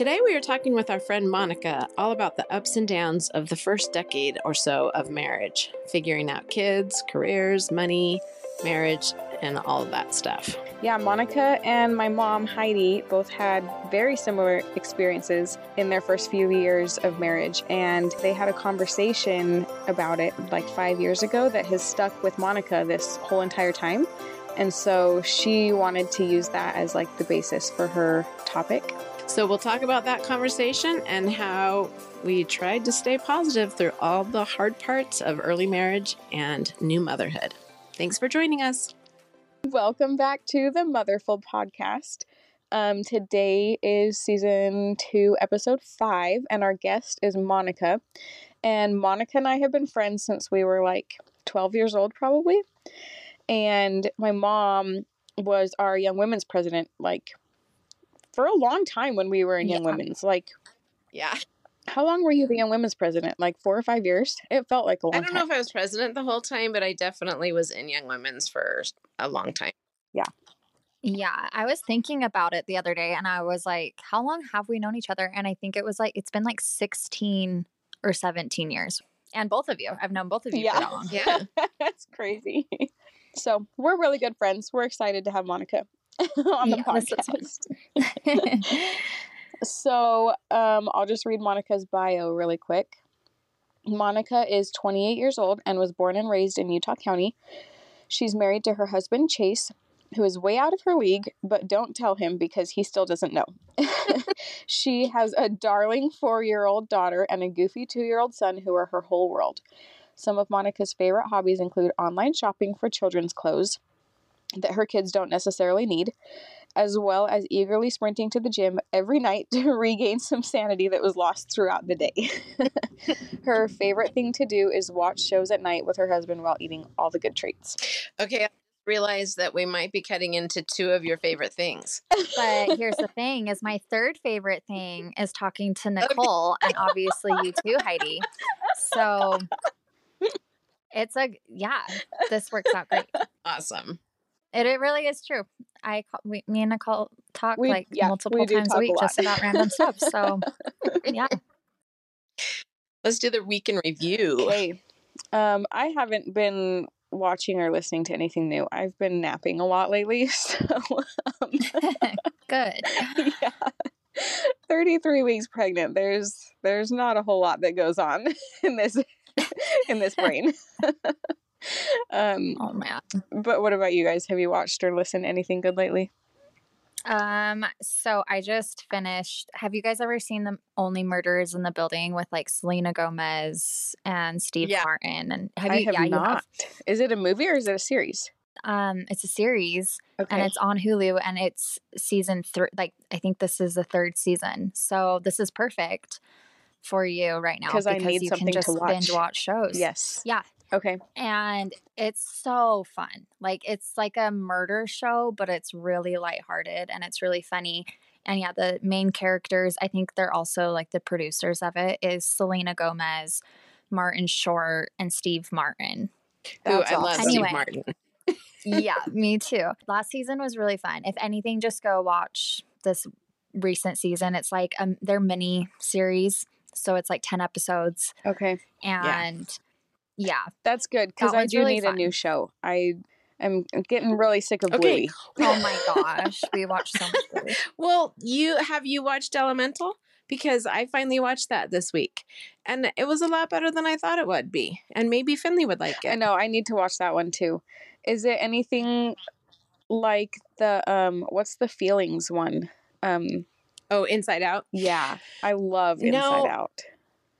Today, we are talking with our friend Monica all about the ups and downs of the first decade or so of marriage, figuring out kids, careers, money, marriage, and all of that stuff. Yeah, Monica and my mom, Heidi, both had very similar experiences in their first few years of marriage. And they had a conversation about it like five years ago that has stuck with Monica this whole entire time. And so she wanted to use that as like the basis for her topic. So we'll talk about that conversation and how we tried to stay positive through all the hard parts of early marriage and new motherhood. Thanks for joining us. Welcome back to the Motherful podcast. Um, today is season two, episode five, and our guest is Monica. And Monica and I have been friends since we were like 12 years old, probably. And my mom was our young women's president, like for a long time when we were in Young Yeah. Women's. Like, Yeah. how long were you the Young Women's president? Like four or five years? It felt like a long time. I don't know time. if I was president the whole time, but I definitely was in Young Women's for a long time. Yeah, Yeah, I was thinking about it the other day and I was like, how long have we known each other? And I think it was like, it's been like 16 or 17 years. And both of you, I've known both of you Yeah. for that long. Yeah. That's crazy. So we're really good friends. We're excited to have Monica on the Yeah, is podcast. So um, I'll just read Monica's bio really quick. Monica is 28 years old and was born and raised in Utah County. She's married to her husband, Chase, who is way out of her league, but don't tell him because he still doesn't know. she has a darling four year old daughter and a goofy two year old son who are her whole world. Some of Monica's favorite hobbies include online shopping for children's clothes that her kids don't necessarily need, as well as eagerly sprinting to the gym every night to regain some sanity that was lost throughout the day. her favorite thing to do is watch shows at night with her husband while eating all the good treats. Okay. I realized that we might be cutting into two of your favorite things. but here's the thing is my third favorite thing is talking to Nicole and obviously you too, Heidi. So it's a, yeah, this works out great. Awesome. It, it really is true. I call, we, me and Nicole talk We- like yeah, multiple do times talk a a week just about random stuff. So yeah, Let's do the week in review. Okay. Um, I haven't been watching or listening to anything new. I've been napping a lot lately. So, um, good. yeah. 33 weeks pregnant. There's there's not a whole lot that goes on in this in this brain. um, Oh man. but what about you guys? Have you watched or listened anything good lately? Um, so I just finished. Have you guys ever seen the Only Murders in the Building with like Selena Gomez and Steve Yeah. Martin? And have I you? have yeah, you not. have. Is it a movie or is it a series? Um, it's a series Okay. and it's on Hulu and it's season three. Like I think this is the third season, so this is perfect for you right now 'Cause I because need you something can to just binge watch. watch shows. yes. Yeah, Okay. and it's so fun. Like it's like a murder show, but it's really lighthearted and it's really funny. And yeah, the main characters, I think they're also like the producers of it, is Selena Gomez, Martin Short, and Steve Martin. Who That's I love awesome. Steve Anyway. Martin. yeah, me too. Last season was really fun. If anything, just go watch this recent season. It's like um, their mini series, so it's like ten episodes, Okay. and yeah, Yeah, that's good because That I do really need a new show. I am getting really sick of Okay. Bluey. oh my gosh, we watched so much. Bluey. Well, you have you watched Elemental? Because I finally watched that this week, and it was a lot better than I thought it would be. And maybe Finley would like it. I it. know. I need to watch that one too. Is it anything like the um? What's the feelings one? Um. Oh, Inside Out. Yeah, I love Inside No. Out.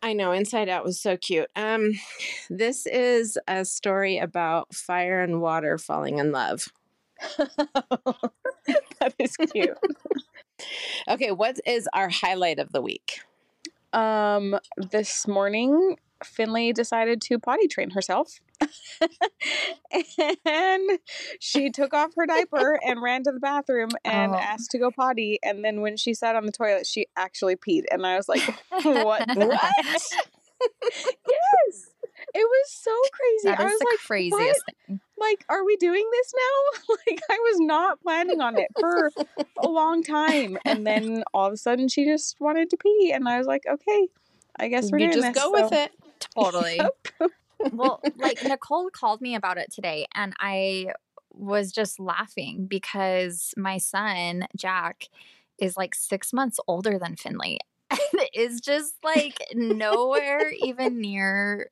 I know Inside Out was so cute. Um, this is a story about fire and water falling in love. that is cute. Okay, what is our highlight of the week? um. This morning, Finley decided to potty train herself. and she took off her diaper and ran to the bathroom and Oh. asked to go potty. And then when she sat on the toilet, she actually peed. And I was like, what? What? yes. It was so crazy. That I was the like, craziest thing. like, are we doing this now? like, I was not planning on it for a long time. And then all of a sudden she just wanted to pee. And I was like, okay, I guess we're you doing just this. go So- with it. Totally. Yep. well, like Nicole called me about it today, and I was just laughing because my son, Jack, is like six months older than Finley and is just like nowhere even near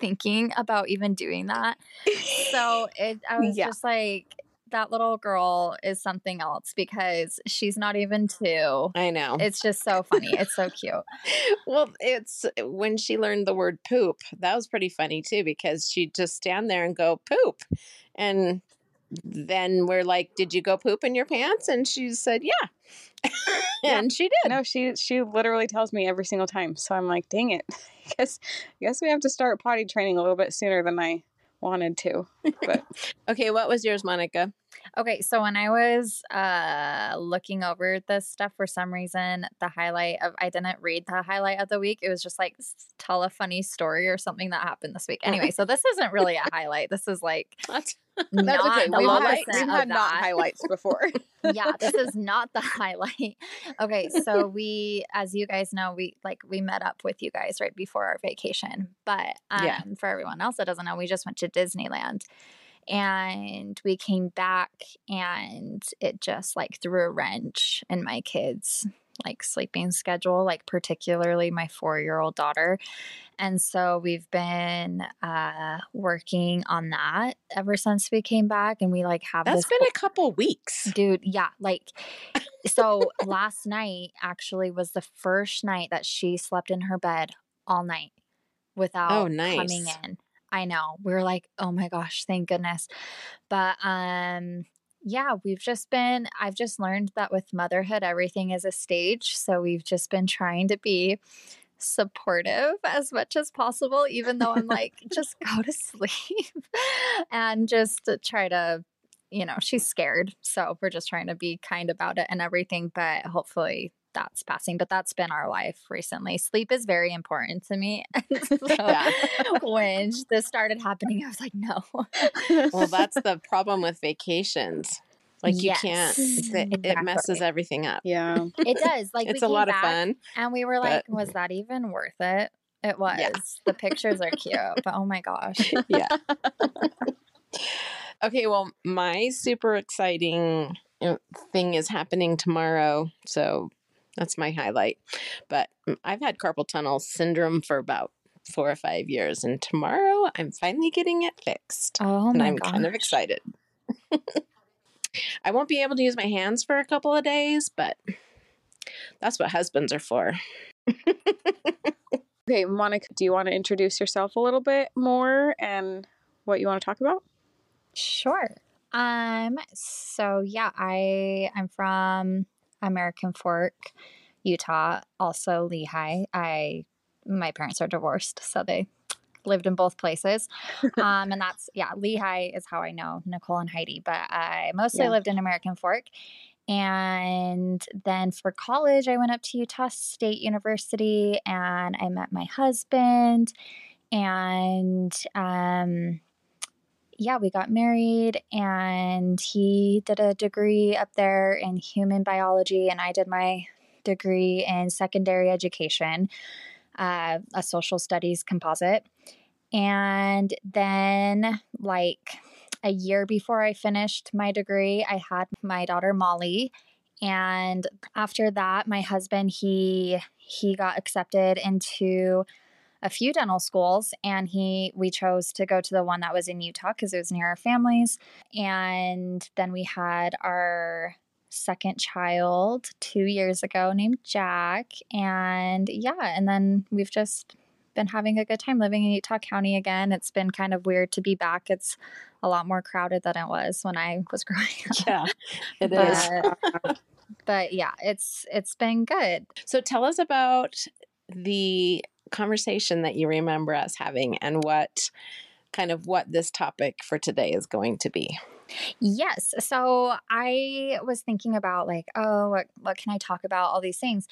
thinking about even doing that. So it, I was Yeah. just like, that little girl is something else because she's not even two. I know. It's just so funny. It's so cute. well, it's uh, when she learned the word poop, that was pretty funny too, because she'd just stand there and go poop. And then we're like, Did you go poop in your pants? And she said, Yeah. and she did. No, she she literally tells me every single time. So I'm like, dang it. I guess I guess we have to start potty training a little bit sooner than I wanted to. But Okay, what was yours, Monica? Okay, so when I was uh looking over this stuff for some reason, the highlight of I didn't read the highlight of the week. It was just like tell a funny story or something that happened this week. Anyway, so this isn't really a highlight. This is like That's, that's okay. We've had, we've of had not highlights before. yeah, this is not the highlight. Okay, so we, as you guys know, we like we met up with you guys right before our vacation. But um, Yeah. for everyone else that doesn't know, we just went to Disneyland, and we came back, and it just like threw a wrench in my kids like sleeping schedule like particularly my 4-year-old daughter and so we've been uh working on that ever since we came back and we like have that's been a couple weeks. Dude, yeah, like so last night actually was the first night that she slept in her bed all night without coming nice. in. I know. We are like, "Oh my gosh, thank goodness." But um yeah, we've just been I've just learned that with motherhood everything is a stage, so we've just been trying to be supportive as much as possible even though I'm like just go to sleep and just try to you know, she's scared. So we're just trying to be kind about it and everything. But hopefully that's passing. But that's been our life recently. Sleep is very important to me. so Yeah. when this started happening, I was like, no. Well, that's the problem with vacations. Like you can't. Yes, It, it messes everything up. yeah. It does. Like it's we a came lot of fun. and we were like, was that even worth it? It was. Yeah. The pictures are cute, but oh my gosh. yeah. okay, well, my super exciting thing is happening tomorrow. So that's my highlight. But mm, I've had carpal tunnel syndrome for about four or five years. And tomorrow I'm finally getting it fixed. Oh and I'm gosh. kind of excited. I won't be able to use my hands for a couple of days, but that's what husbands are for. Okay, Monica, do you want to introduce yourself a little bit more and what you want to talk about? Sure. Um so yeah, I I'm from American Fork, Utah, also Lehi. I my parents are divorced, so they lived in both places. Um and that's yeah, Lehi is how I know Nicole and Heidi, but I mostly Yeah. lived in American Fork. And then for college, I went up to Utah State University and I met my husband and um yeah, we got married and he did a degree up there in human biology and I did my degree in secondary education, uh, a social studies composite. And then, like a year before I finished my degree, I had my daughter Molly. And after that, my husband he he got accepted into a few dental schools and he we chose to go to the one that was in Utah because it was near our families and then we had our second child 2 years ago named Jack and yeah and then we've just been having a good time living in Utah County again. It's been kind of weird to be back. It's a lot more crowded than it was when I was growing up. Yeah, it is. but, but yeah it's it's been good. So tell us about the conversation that you remember us having and what kind of what this topic for today is going to be. Yes. So I was thinking about like, oh, what, what can I talk about? All these things.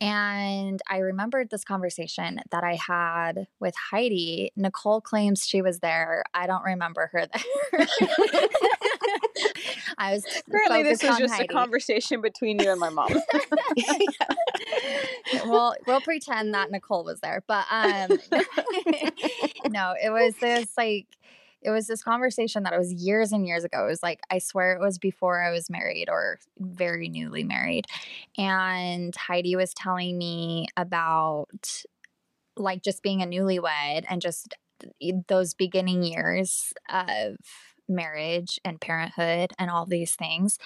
And I remembered this conversation that I had with Heidi. Nicole claims she was there. I don't remember her there. I was Apparently, this was just Heidi. a conversation between you and my mom. well, we'll pretend that Nicole was there, but um, no, it was this like it was this conversation that it was years and years ago. It was like I swear it was before I was married or very newly married, and Heidi was telling me about like just being a newlywed and just those beginning years of marriage and parenthood and all these things.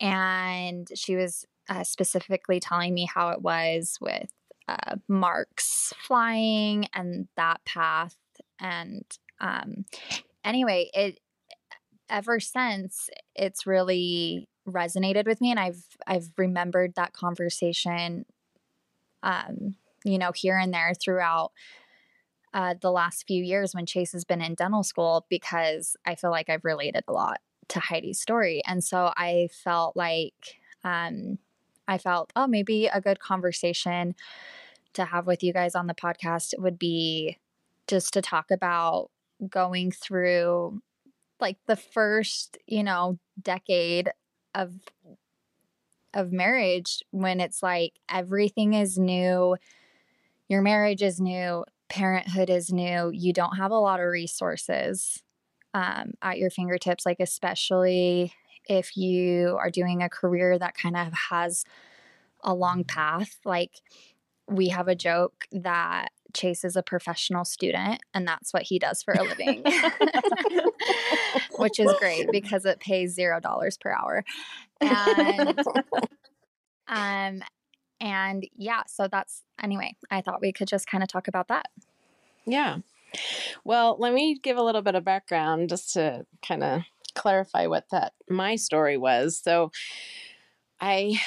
And she was uh, specifically telling me how it was with uh, Mark's flying and that path. And um, anyway, it ever since it's really resonated with me, and I've I've remembered that conversation, um, you know, here and there throughout. Uh, the last few years when Chase has been in dental school, because I feel like I've related a lot to Heidi's story. And so I felt like um, I felt, oh, maybe a good conversation to have with you guys on the podcast would be just to talk about going through like the first, you know, decade of of marriage when it's like everything is new, your marriage is new, parenthood is new, you don't have a lot of resources um, at your fingertips, like especially if you are doing a career that kind of has a long path. Like we have a joke that Chase is a professional student and that's what he does for a living, which is great because it pays zero dollars per hour. And um and yeah, so that's anyway, I thought we could just kind of talk about that. Yeah. Well, let me give a little bit of background just to kind of clarify what that my story was. So I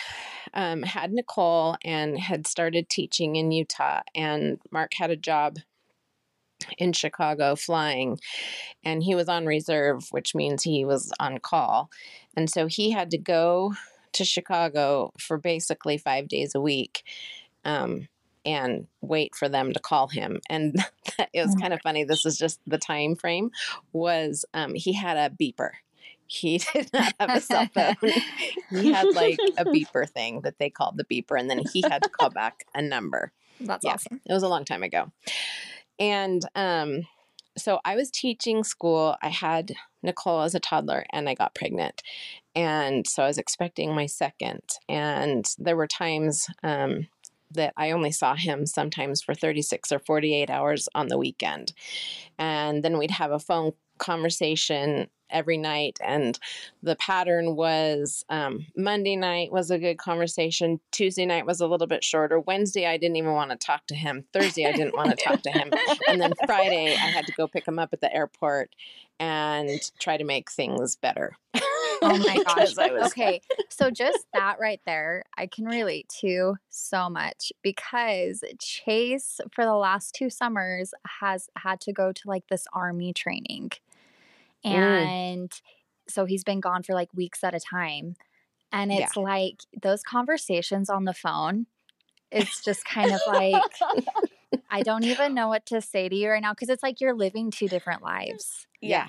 um, had Nicole and had started teaching in Utah, and Mark had a job in Chicago flying, and he was on reserve, which means he was on call. And so he had to go to Chicago for basically five days a week. Um, and wait for them to call him. And it was kind of funny this is just the time frame was um, he had a beeper. He did not have a cell phone. He had like a beeper thing that they called the beeper and then he had to call back a number. That's Yeah. awesome. it was a long time ago. And um so i was teaching school. I had nicole as a toddler and i got pregnant. And so i was expecting my second. And there were times um that I only saw him sometimes for 36 or 48 hours on the weekend. And then we'd have a phone conversation every night. And the pattern was um, Monday night was a good conversation. Tuesday night was a little bit shorter. Wednesday, I didn't even want to talk to him. Thursday, I didn't want to talk to him. And then Friday, I had to go pick him up at the airport and try to make things better. Oh my gosh. Was okay. So just that right there, I can relate to so much because Chase for the last two summers has had to go to like this army training. Mm. And so he's been gone for like weeks at a time. And Yeah. it's like those conversations on the phone, it's just kind of like I don't even know what to say to you right now because it's like you're living two different lives yeah.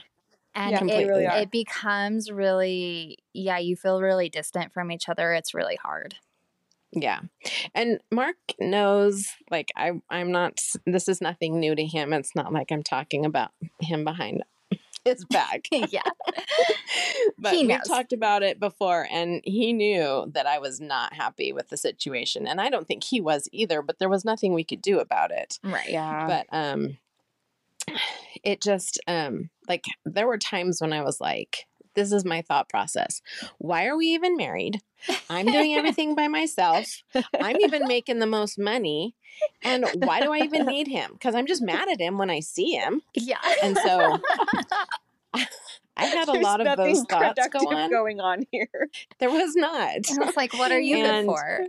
And Yeah, it, really it becomes really yeah you feel really distant from each other it's really hard Yeah. And Mark knows like I I'm not this is nothing new to him. It's not like I'm talking about him behind his back. yeah but we talked about it before and he knew that I was not happy with the situation and I don't think he was either, but there was nothing we could do about it. right yeah. But um it just um like there were times when I was like this is my thought process. Why are we even married? I'm doing everything by myself. I'm even making the most money. And why do I even need him? Because I'm just mad at him when I see him. yeah And so I had a There's lot of those thoughts go on. going on here. There was not. And was like what are you And- good for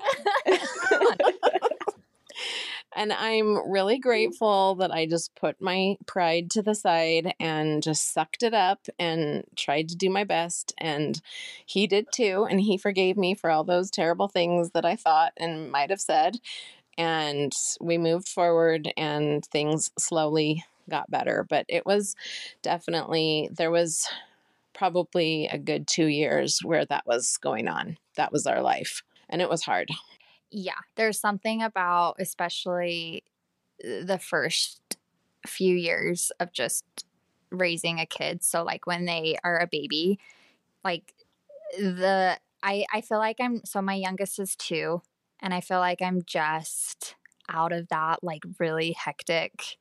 And I'm really mm-hmm. grateful that I just put my pride to the side and just sucked it up and tried to do my best. And he did too. And he forgave me for all those terrible things that I thought and might have said. And we moved forward and things slowly got better. But it was definitely, there was probably a good two years where that was going on. That was our life. And it was hard yeah, there's something about especially uh, the first few years of just raising a kid. So like when they are a baby, like the I I feel like I'm so my youngest is 2 and I feel like I'm just out of that like really hectic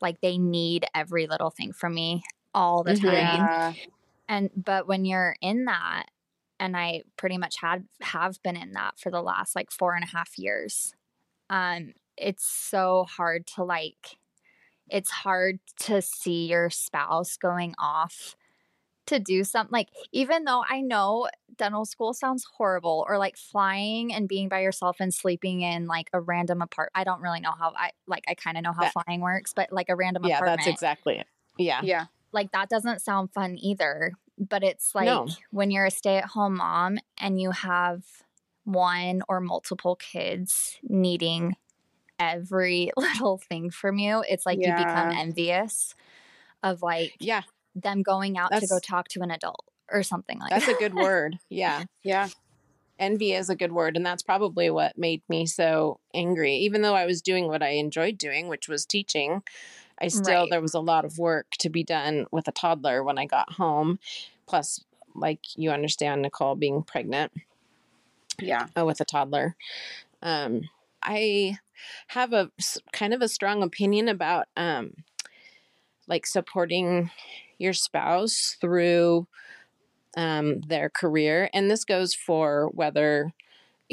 like they need every little thing from me all the time. Yeah. And but when you're in that and I pretty much had have been in that for the last like four and a half years. Um, it's so hard to like it's hard to see your spouse going off to do something like even though I know dental school sounds horrible or like flying and being by yourself and sleeping in like a random apart I don't really know how I like I kind of know how that, flying works but like a random yeah, apartment. that's exactly it. Yeah. Yeah. Like that doesn't sound fun either but it's like no. when you're a stay at home mom and you have one or multiple kids needing every little thing from you, it's like yeah. you become envious of like yeah them going out that's, to go talk to an adult or something like that's that. a good word. Yeah. Yeah. Envy is a good word. And that's probably what made me so angry. Even though I was doing what I enjoyed doing, which was teaching, I still, right. there was a lot of work to be done with a toddler when I got home. Plus, like you understand, Nicole being pregnant. Yeah. Uh, with a toddler. Um, I have a kind of a strong opinion about um, like supporting your spouse through um, their career. And this goes for whether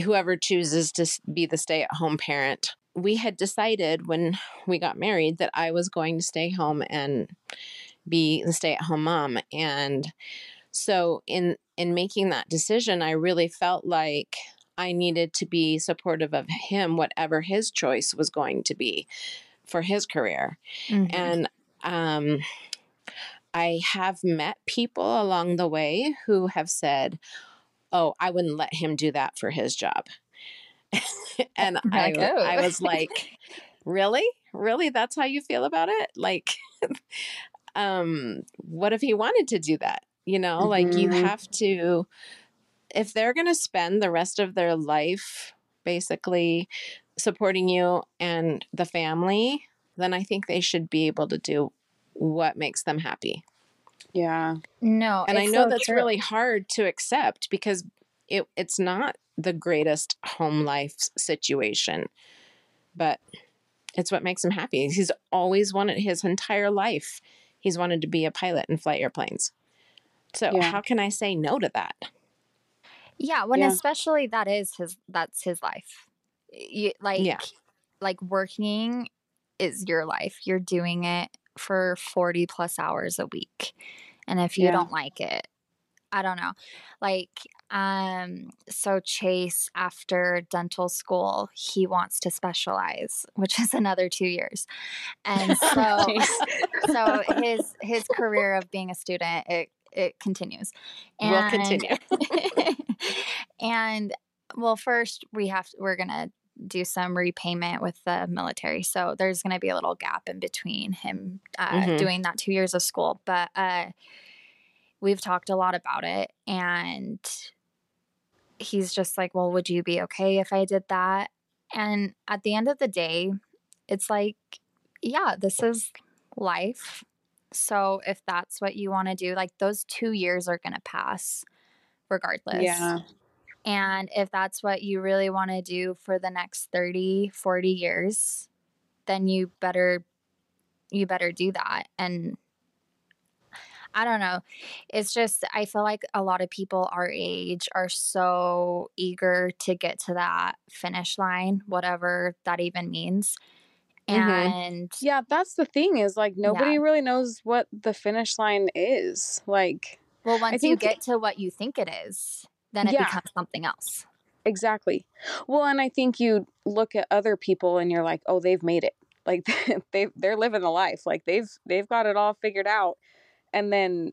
whoever chooses to be the stay at home parent we had decided when we got married that I was going to stay home and be the stay at home mom. And so in in making that decision, I really felt like I needed to be supportive of him, whatever his choice was going to be for his career. Mm-hmm. And um, I have met people along the way who have said, Oh, I wouldn't let him do that for his job. and I. I was like, really? Really? That's how you feel about it? Like, um, what if he wanted to do that? You know, mm-hmm. like you mm-hmm. have to, if they're going to spend the rest of their life basically supporting you and the family, then I think they should be able to do what makes them happy. Yeah. No. And I know so that's true. really hard to accept because it it's not the greatest home life situation, but it's what makes him happy. He's always wanted his entire life. He's wanted to be a pilot and fly airplanes. So yeah. how can I say no to that? Yeah, when yeah. especially that is his that's his life. You, like yeah. like working is your life. You're doing it for 40 plus hours a week. And if you yeah. don't like it, I don't know. Like, um, so Chase, after dental school, he wants to specialize, which is another two years. And so, so his his career of being a student, it it continues. And, will continue. and well, first we have we're gonna do some repayment with the military. So there's going to be a little gap in between him uh, mm-hmm. doing that two years of school. But uh, we've talked a lot about it and he's just like, "Well, would you be okay if I did that?" And at the end of the day, it's like, yeah, this is life. So if that's what you want to do, like those 2 years are going to pass regardless. Yeah. And if that's what you really want to do for the next 30, 40 years, then you better you better do that and I don't know. It's just, I feel like a lot of people our age are so eager to get to that finish line, whatever that even means. Mm-hmm. And yeah, that's the thing is like nobody yeah. really knows what the finish line is. Like, well, once you get to what you think it is, then it yeah. becomes something else. Exactly. Well, and I think you look at other people and you're like, "Oh, they've made it." Like they they're living the life. Like they've they've got it all figured out. And then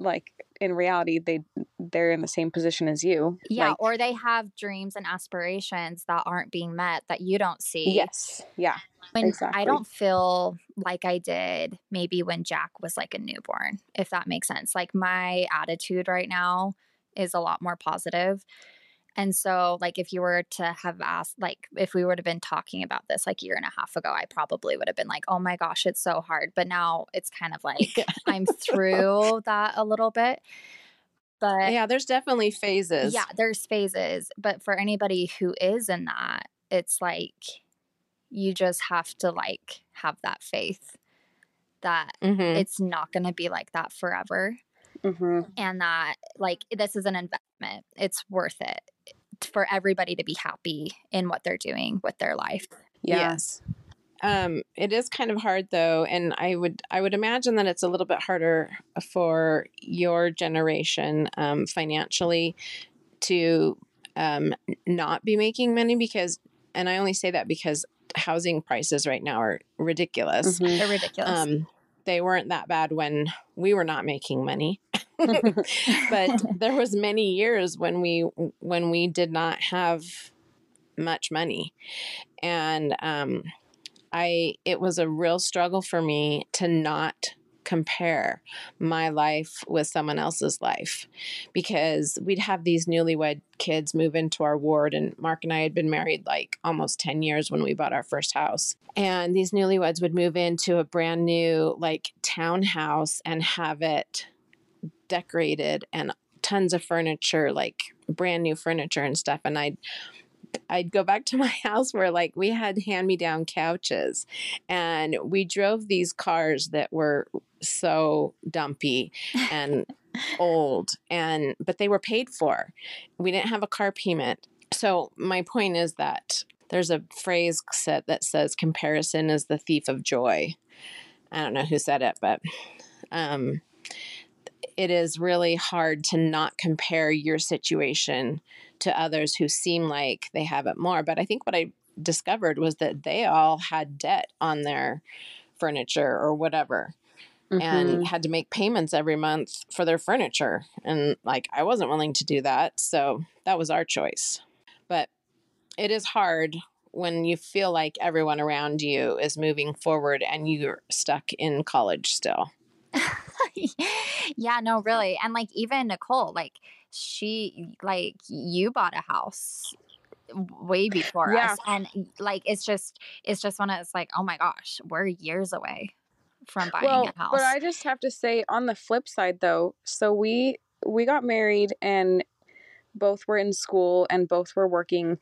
like in reality they they're in the same position as you. Yeah, Like, or they have dreams and aspirations that aren't being met that you don't see. yes. Yeah. when exactly. I don't feel like I did maybe when Jack was like a newborn, if that makes sense. Like my attitude right now is a lot more positive. And so, like, if you were to have asked, like, if we would have been talking about this like a year and a half ago, I probably would have been like, oh my gosh, it's so hard. But now it's kind of like Yeah. I'm through that a little bit. But Yeah, there's definitely phases. yeah, there's phases, but for anybody who is in that, it's like you just have to like have that faith that hmm it's not going to be like that forever hmm and that like this is an investment. It's worth it for everybody to be happy in what they're doing with their life. Yeah. Yes. Um, it is kind of hard though, and I would I would imagine that it's a little bit harder for your generation um, financially to um, not be making money because, and I only say that because housing prices right now are ridiculous. Mhm. They're ridiculous. Um, they weren't that bad when we were not making money, but there was many years when we when we did not have much money. And um i it was a real struggle for me to not compare my life with someone else's life because we'd have these newlywed kids move into our ward and mark and i had been married like almost 10 years when we bought our first house. And these newlyweds would move into a brand new like townhouse and have it decorated and tons of furniture like brand new furniture and stuff. And i'd I'd go back to my house where like we had hand me down couches and we drove these cars that were so dumpy and old and but they were paid for. We didn't have a car payment. So my point is that there's a phrase set that says comparison is the thief of joy. I don't know who said it, but um it is really hard to not compare your situation to others who seem like they have it more. But I think what I discovered was that they all had debt on their furniture or whatever Mhm. and had to make payments every month for their furniture. And like, I wasn't willing to do that. So that was our choice. But it is hard when you feel like everyone around you is moving forward and you're stuck in college still. yeah, no, really. And like even Nicole, like she like you bought a house way before Yeah. us and like it's just it's just when it's like oh my gosh we're years away from buying well, a house but I just have to say on the flip side though, so we we got married and both were in school and both were working.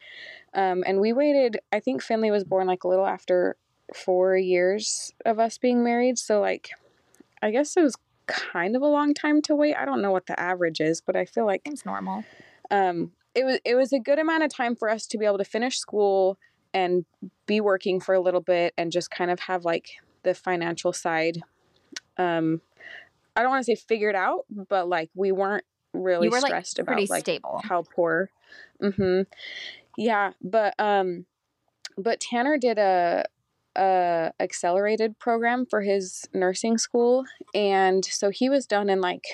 Um, and we waited, I think Finley was born like a little after four years of us being married. So, like, I guess it was kind of a long time to wait. I don't know what the average is, but I feel like it's normal um, it was it was a good amount of time for us to be able to finish school and be working for a little bit and just kind of have like the financial side. Um, I don't want to say figured out, but like we weren't really were stressed pretty about like stable how poor. Mm-hmm. Yeah, but um, but Tanner did a a accelerated program for his nursing school, and so he was done in like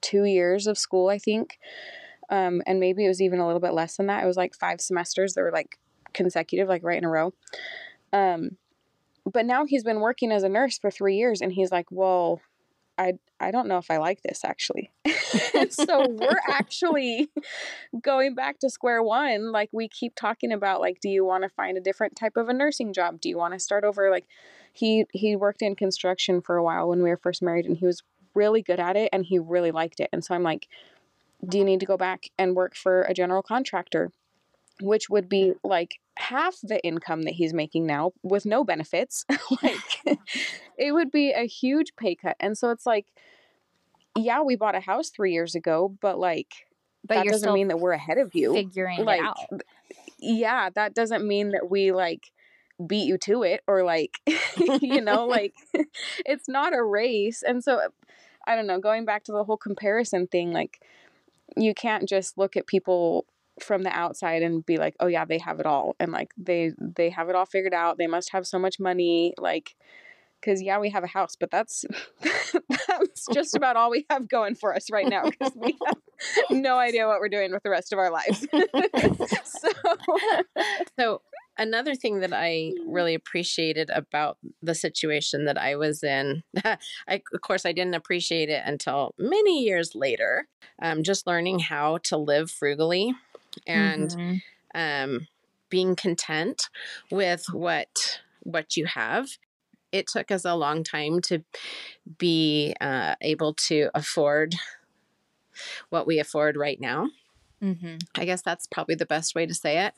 two years of school, I think. Um, and maybe it was even a little bit less than that. It was like five semesters that were like consecutive, like right in a row. Um, but now he's been working as a nurse for three years, and he's like, "Well, I I don't know if I like this actually." so we're actually going back to square one. Like we keep talking about, like, do you want to find a different type of a nursing job? Do you want to start over? Like, he he worked in construction for a while when we were first married, and he was really good at it, and he really liked it. And so I'm like, do you need to go back and work for a general contractor? Which would be like half the income that he's making now with no benefits. like, it would be a huge pay cut. And so it's like, yeah, we bought a house three years ago, but like, but that doesn't mean that we're ahead of you. figuring like, it out yeah, that doesn't mean that we like beat you to it or like, you know, like it's not a race. And so, uh, I don't know, going back to the whole comparison thing, like, you can't just look at people from the outside and be like, "Oh yeah, they have it all." And like they they have it all figured out. They must have so much money like cuz yeah, we have a house, but that's that's just about all we have going for us right now cuz we have no idea what we're doing with the rest of our lives. so So another thing that I really appreciated about the situation that I was in, I, of course, I didn't appreciate it until many years later. Um, just learning how to live frugally and Mhm. um, being content with what what you have. It took us a long time to be uh, able to afford what we afford right now. Mhm. I guess that's probably the best way to say it.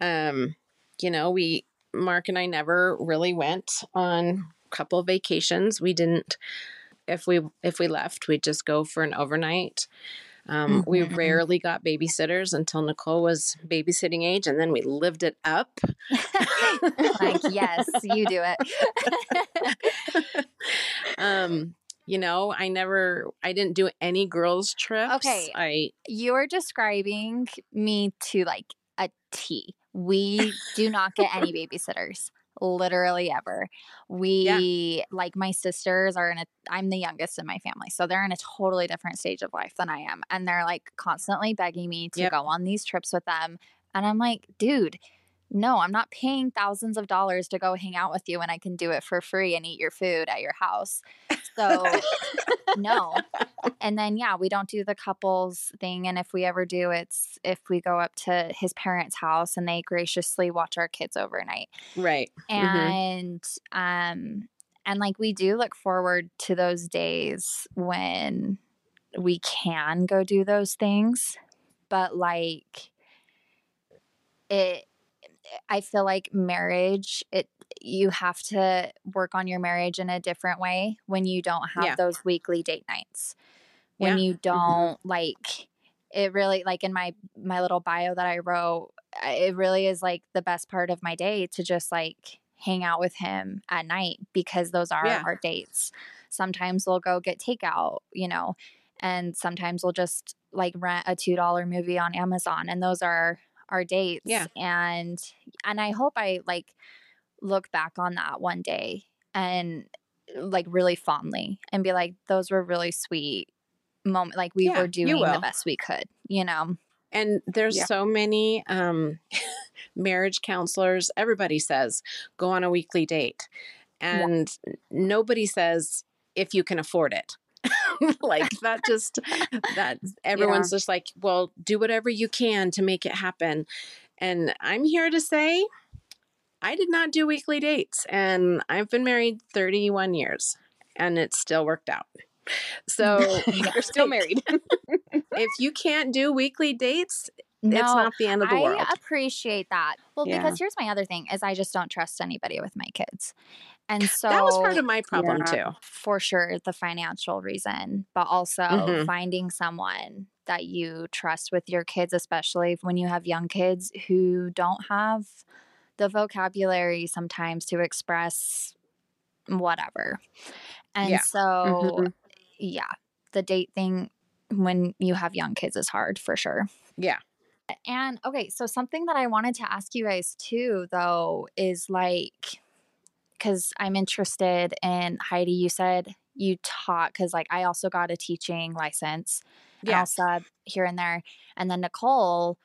Um, you know, we Mark and I never really went on a couple of vacations. We didn't if we if we left, we'd just go for an overnight. Um, We Mhm. rarely got babysitters until Nicole was babysitting age, and then we lived it up. like yes, you do it. um, you know, I never, I didn't do any girls' trips. Okay. I You're describing me to like a T. We do not get any babysitters, literally ever. We like my sisters are in a I'm the youngest in my family, so they're in a totally different stage of life than I am. And they're like constantly begging me to Yep. go on these trips with them. And I'm like, dude, no, I'm not paying thousands of dollars to go hang out with you when I can do it for free and eat your food at your house. So no. And then yeah, we don't do the couples thing and if we ever do it's if we go up to his parents' house and they graciously watch our kids overnight. right. Mhm. And um and like we do look forward to those days when we can go do those things, but like it I feel like marriage it you have to work on your marriage in a different way when you don't have Yeah. those weekly date nights. When Yeah. you mm-hmm. don't like it really like in my my little bio that I wrote it really is like the best part of my day to just like hang out with him at night because those are Yeah. our dates. Sometimes we'll go get takeout, you know, and sometimes we'll just like rent a $2 movie on Amazon and those are our dates. Yeah. And and I hope I like look back on that one day and like really fondly and be like those were really sweet moment like we Yeah, were doing the best we could, you know. And there's Yeah. so many um, marriage counselors. Everybody says go on a weekly date, and nobody says if you can afford it. like that just that everyone's just like well do whatever you can to make it happen. And i'm here to say i did not do weekly dates and i've been married 31 years and it still worked out. So you're still married. if you can't do weekly dates No, it's not the end of the I world I appreciate that. Well, Yeah. because here's my other thing is I just don't trust anybody with my kids. And so that was part of my problem Yeah. too for sure the financial reason, but also Mhm. finding someone that you trust with your kids, especially when you have young kids who don't have the vocabulary sometimes to express whatever. And Yeah. so, Mhm. yeah, the date thing when you have young kids is hard for sure. Yeah. And okay, so something that I wanted to ask you guys too, though, is like, because I'm interested in Heidi, you said you taught, because like I also got a teaching license and Yeah. also here and there. And then Nicole,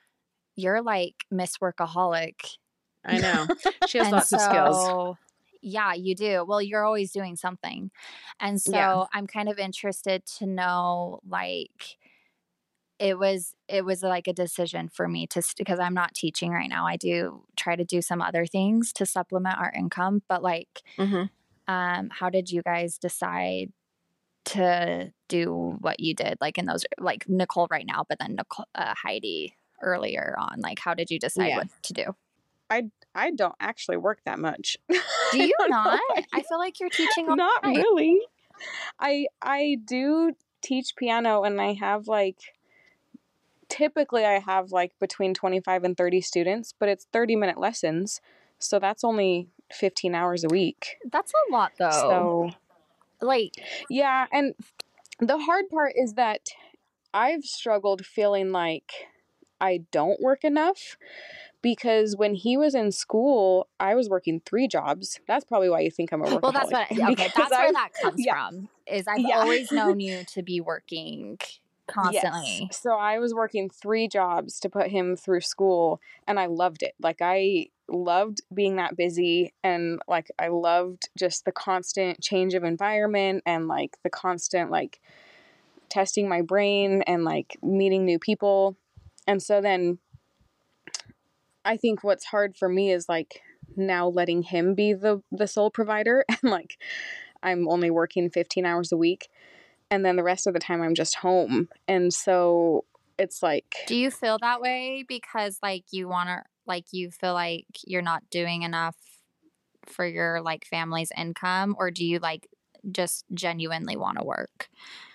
you're like Miss Workaholic. i know she has lots of skills so, Yeah, you do. Well, you're always doing something. And so Yeah. I'm kind of interested to know like it was it was like a decision for me to because I'm not teaching right now. I do try to do some other things to supplement our income, but like hmm um how did you guys decide to do what you did like in those like Nicole right now, but then Nicole, uh, Heidi earlier on like how did you decide Yeah. what to do? I I don't actually work that much. Do you not? I feel like you're teaching all Not night. really. I I do teach piano and I have like typically I have like between 25 and 30 students, but it's 30 minute lessons. So that's only 15 hours a week. That's a lot though. So like Yeah, and the hard part is that I've struggled feeling like I don't work enough because when he was in school, I was working three jobs. That's probably why you think I'm a workaholic. Well, that's what. Okay, that's where that comes yeah. from. Is I've Yeah. always known you to be working constantly. Yes. So I was working three jobs to put him through school and I loved it. Like I loved being that busy and like I loved just the constant change of environment and like the constant like testing my brain and like meeting new people. And so then I think what's hard for me is like now letting him be the the sole provider and like I'm only working 15 hours a week and then the rest of the time I'm just home. And so it's like Do you feel that way because like you want to like you feel like you're not doing enough for your like family's income or do you like just genuinely want to work?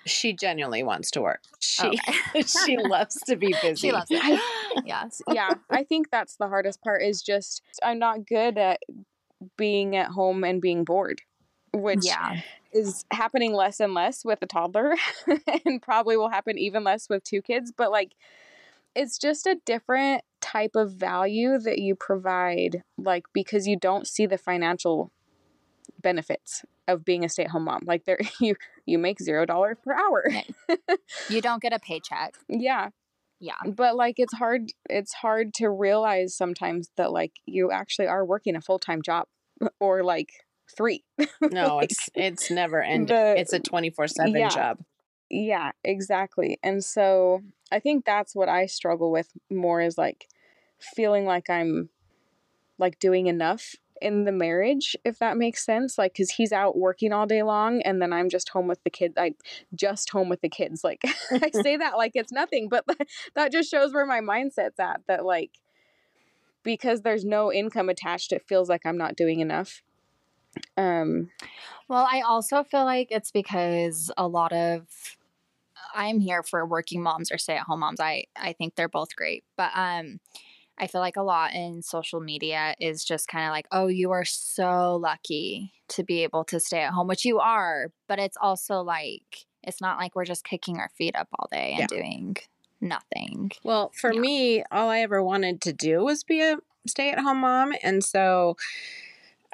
She genuinely wants to work. She Okay. she loves to be busy. she loves it. yeah. yeah, I think that's the hardest part is just I'm not good at being at home and being bored, which Yeah. is happening less and less with a toddler and probably will happen even less with two kids, but like it's just a different type of value that you provide like because you don't see the financial benefits of being a stay-at-home mom. Like there you you make 0 dollars per hour. You don't get a paycheck. yeah. Yeah. but like it's hard it's hard to realize sometimes that like you actually are working a full-time job or like three No, Like, it's it's never ending. It's a twenty four seven job. yeah exactly and so i think that's what i struggle with more is like feeling like i'm like doing enough in the marriage if that makes sense like because he's out working all day long and then i'm just home with the kids i just home with the kids like i say that like it's nothing but that just shows where my mindset's at that like because there's no income attached it feels like i'm not doing enough um Well, I also feel like it's because a lot of I'm here for working moms or stay-at-home moms. I I think they're both great, but um I feel like a lot in social media is just kind of like, "Oh, you are so lucky to be able to stay at home," which you are, but it's also like it's not like we're just kicking our feet up all day and Yeah. doing nothing. Well, for Yeah. me, all I ever wanted to do was be a stay at home mom. And so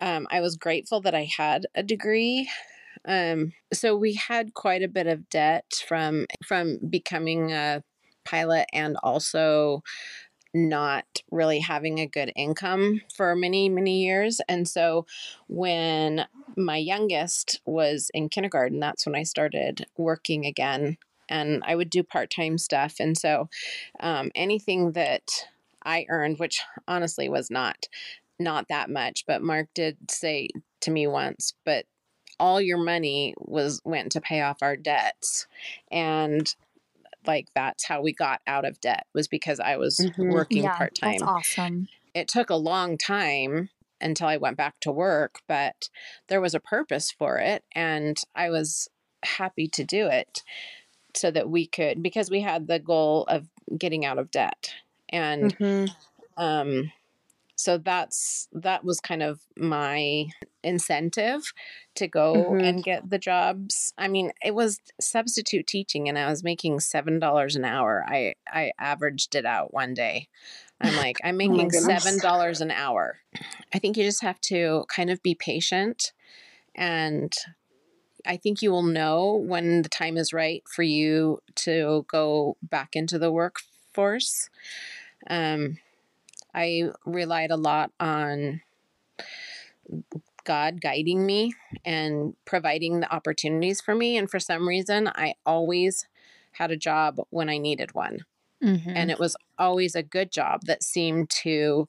um, I was grateful that I had a degree. Um, so we had quite a bit of debt from from becoming a pilot and also not really having a good income for many many years and so when my youngest was in kindergarten that's when i started working again and I would do part time stuff. And so um, anything that I earned, which honestly was not not that much, but Mark did say to me once, but all your money was went to pay off our debts, and like that's how we got out of debt was because I was Mhm. working yeah, part time that's awesome. it took a long time until I went back to work, but there was a purpose for it. And I was happy to do it so that we could, because we had the goal of getting out of debt. And mhm. um, so that's that was kind of my incentive to go Mhm. and get the jobs. I mean, it was substitute teaching, and I was making seven dollars an hour. I I averaged it out one day. I'm like, I'm making goodness. seven dollars an hour. I think you just have to kind of be patient, and I think you will know when the time is right for you to go back into the workforce. Um, I relied a lot on God guiding me and providing the opportunities for me. And for some reason, I always had a job when I needed one. Mhm. And it was always a good job that seemed to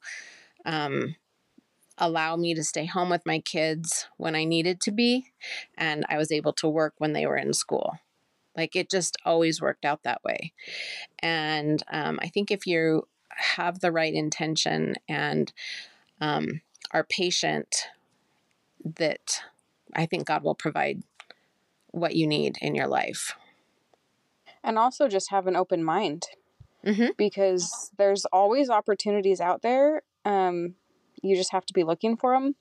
um, allow me to stay home with my kids when I needed to be. And I was able to work when they were in school. Like it just always worked out that way. And um, I think if you have the right intention and um, are patient, that I think God will provide what you need in your life. and also just have an open mind Mhm. because there's always opportunities out there um, you just have to be looking for them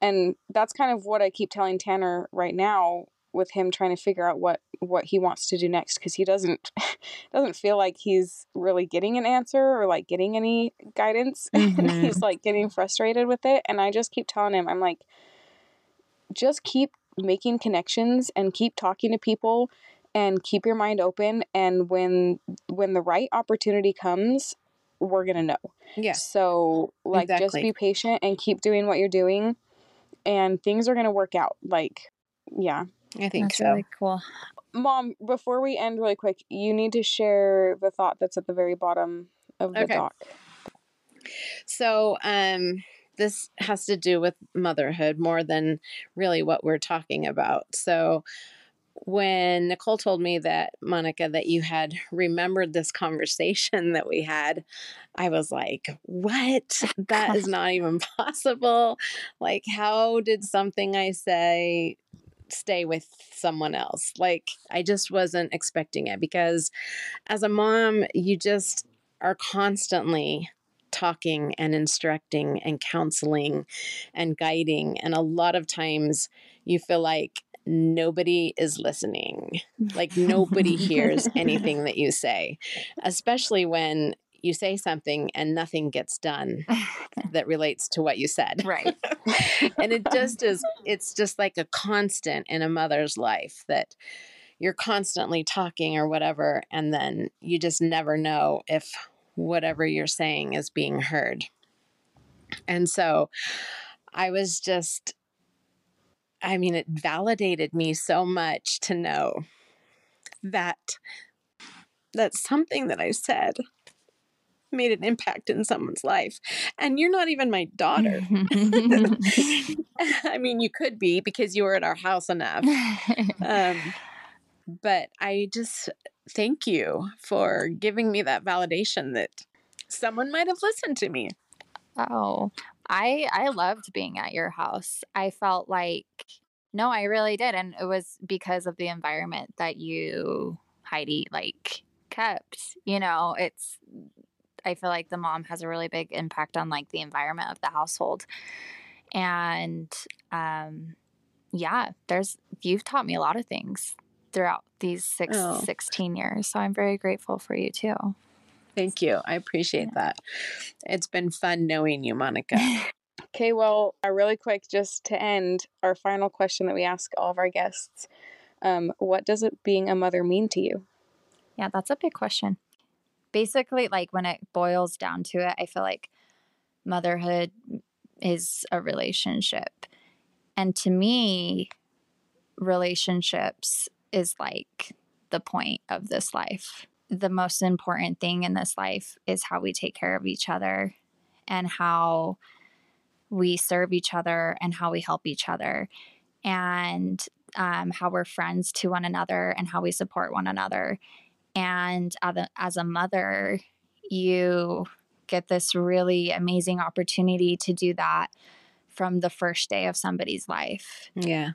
and that's kind of what i keep telling tanner right now with him trying to figure out what what he wants to do next because he doesn't doesn't feel like he's really getting an answer or like getting any guidance and Mhm. he's like getting frustrated with it and i just keep telling him i'm like just keep making connections and keep talking to people and keep your mind open and when when the right opportunity comes we're gonna know. Yeah. So like just be patient and keep doing what you're doing and things are gonna work out like yeah I think That's so. really cool. mom before we end really quick you need to share the thought that's at the very bottom of the Okay. doc So, um, this has to do with motherhood more than really what we're talking about. So, when Nicole told me that, Monica, that you had remembered this conversation that we had, I was like, what? That is not even possible. Like, how did something I say stay with someone else? Like, I just wasn't expecting it because as a mom, you just are constantly talking and instructing and counseling and guiding. And a lot of times you feel like nobody is listening, like nobody hears anything that you say, especially when you say something and nothing gets done that relates to what you said. right. and it just is, it's just like a constant in a mother's life that you're constantly talking or whatever. And then you just never know if whatever you're saying is being heard. And so I was just, I mean, it validated me so much to know that that something that I said made an impact in someone's life. And you're not even my daughter. I mean, you could be because you were at our house enough. Um, but I just thank you for giving me that validation that someone might have listened to me. Oh, I I loved being at your house. I felt like no, I really did, and it was because of the environment that you, Heidi, like kept. You know, it's. I feel like the mom has a really big impact on like the environment of the household, and um, yeah, there's you've taught me a lot of things throughout these six, Oh. 16 years. So I'm very grateful for you too. Thank you. I appreciate that. It's been fun knowing you, Monica. okay well uh, really quick just to end our final question that we ask all of our guests um, what does it being a mother mean to you Yeah, that's a big question. Basically, like when it boils down to it, I feel like motherhood is a relationship. And to me, relationships is like the point of this life. The most important thing in this life is how we take care of each other and how we serve each other and how we help each other and um, how we're friends to one another and how we support one another. And as a, mother, you get this really amazing opportunity to do that from the first day of somebody's life. yeah.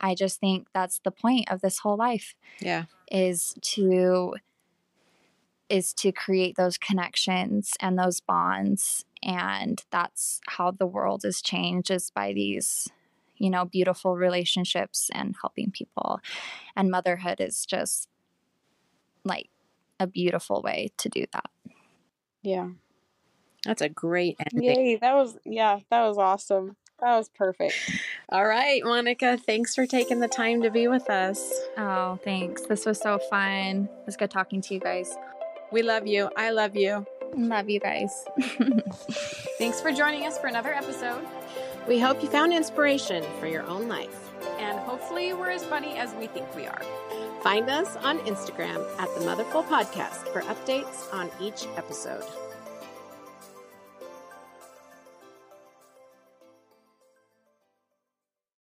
I just think that's the point of this whole life Yeah. is to is to create those connections and those bonds and that's how the world is changed is by these you know beautiful relationships and helping people and motherhood is just like a beautiful way to do that yeah That's a great ending. yay that was yeah that was awesome that was perfect All right, Monica, thanks for taking the time to be with us. oh thanks this was so fun it was good talking to you guys We love you. I love you. love you guys Thanks for joining us for another episode. We hope you found inspiration for your own life. And hopefully, we're as funny as we think we are. Find us on Instagram at the Motherful Podcast for updates on each episode.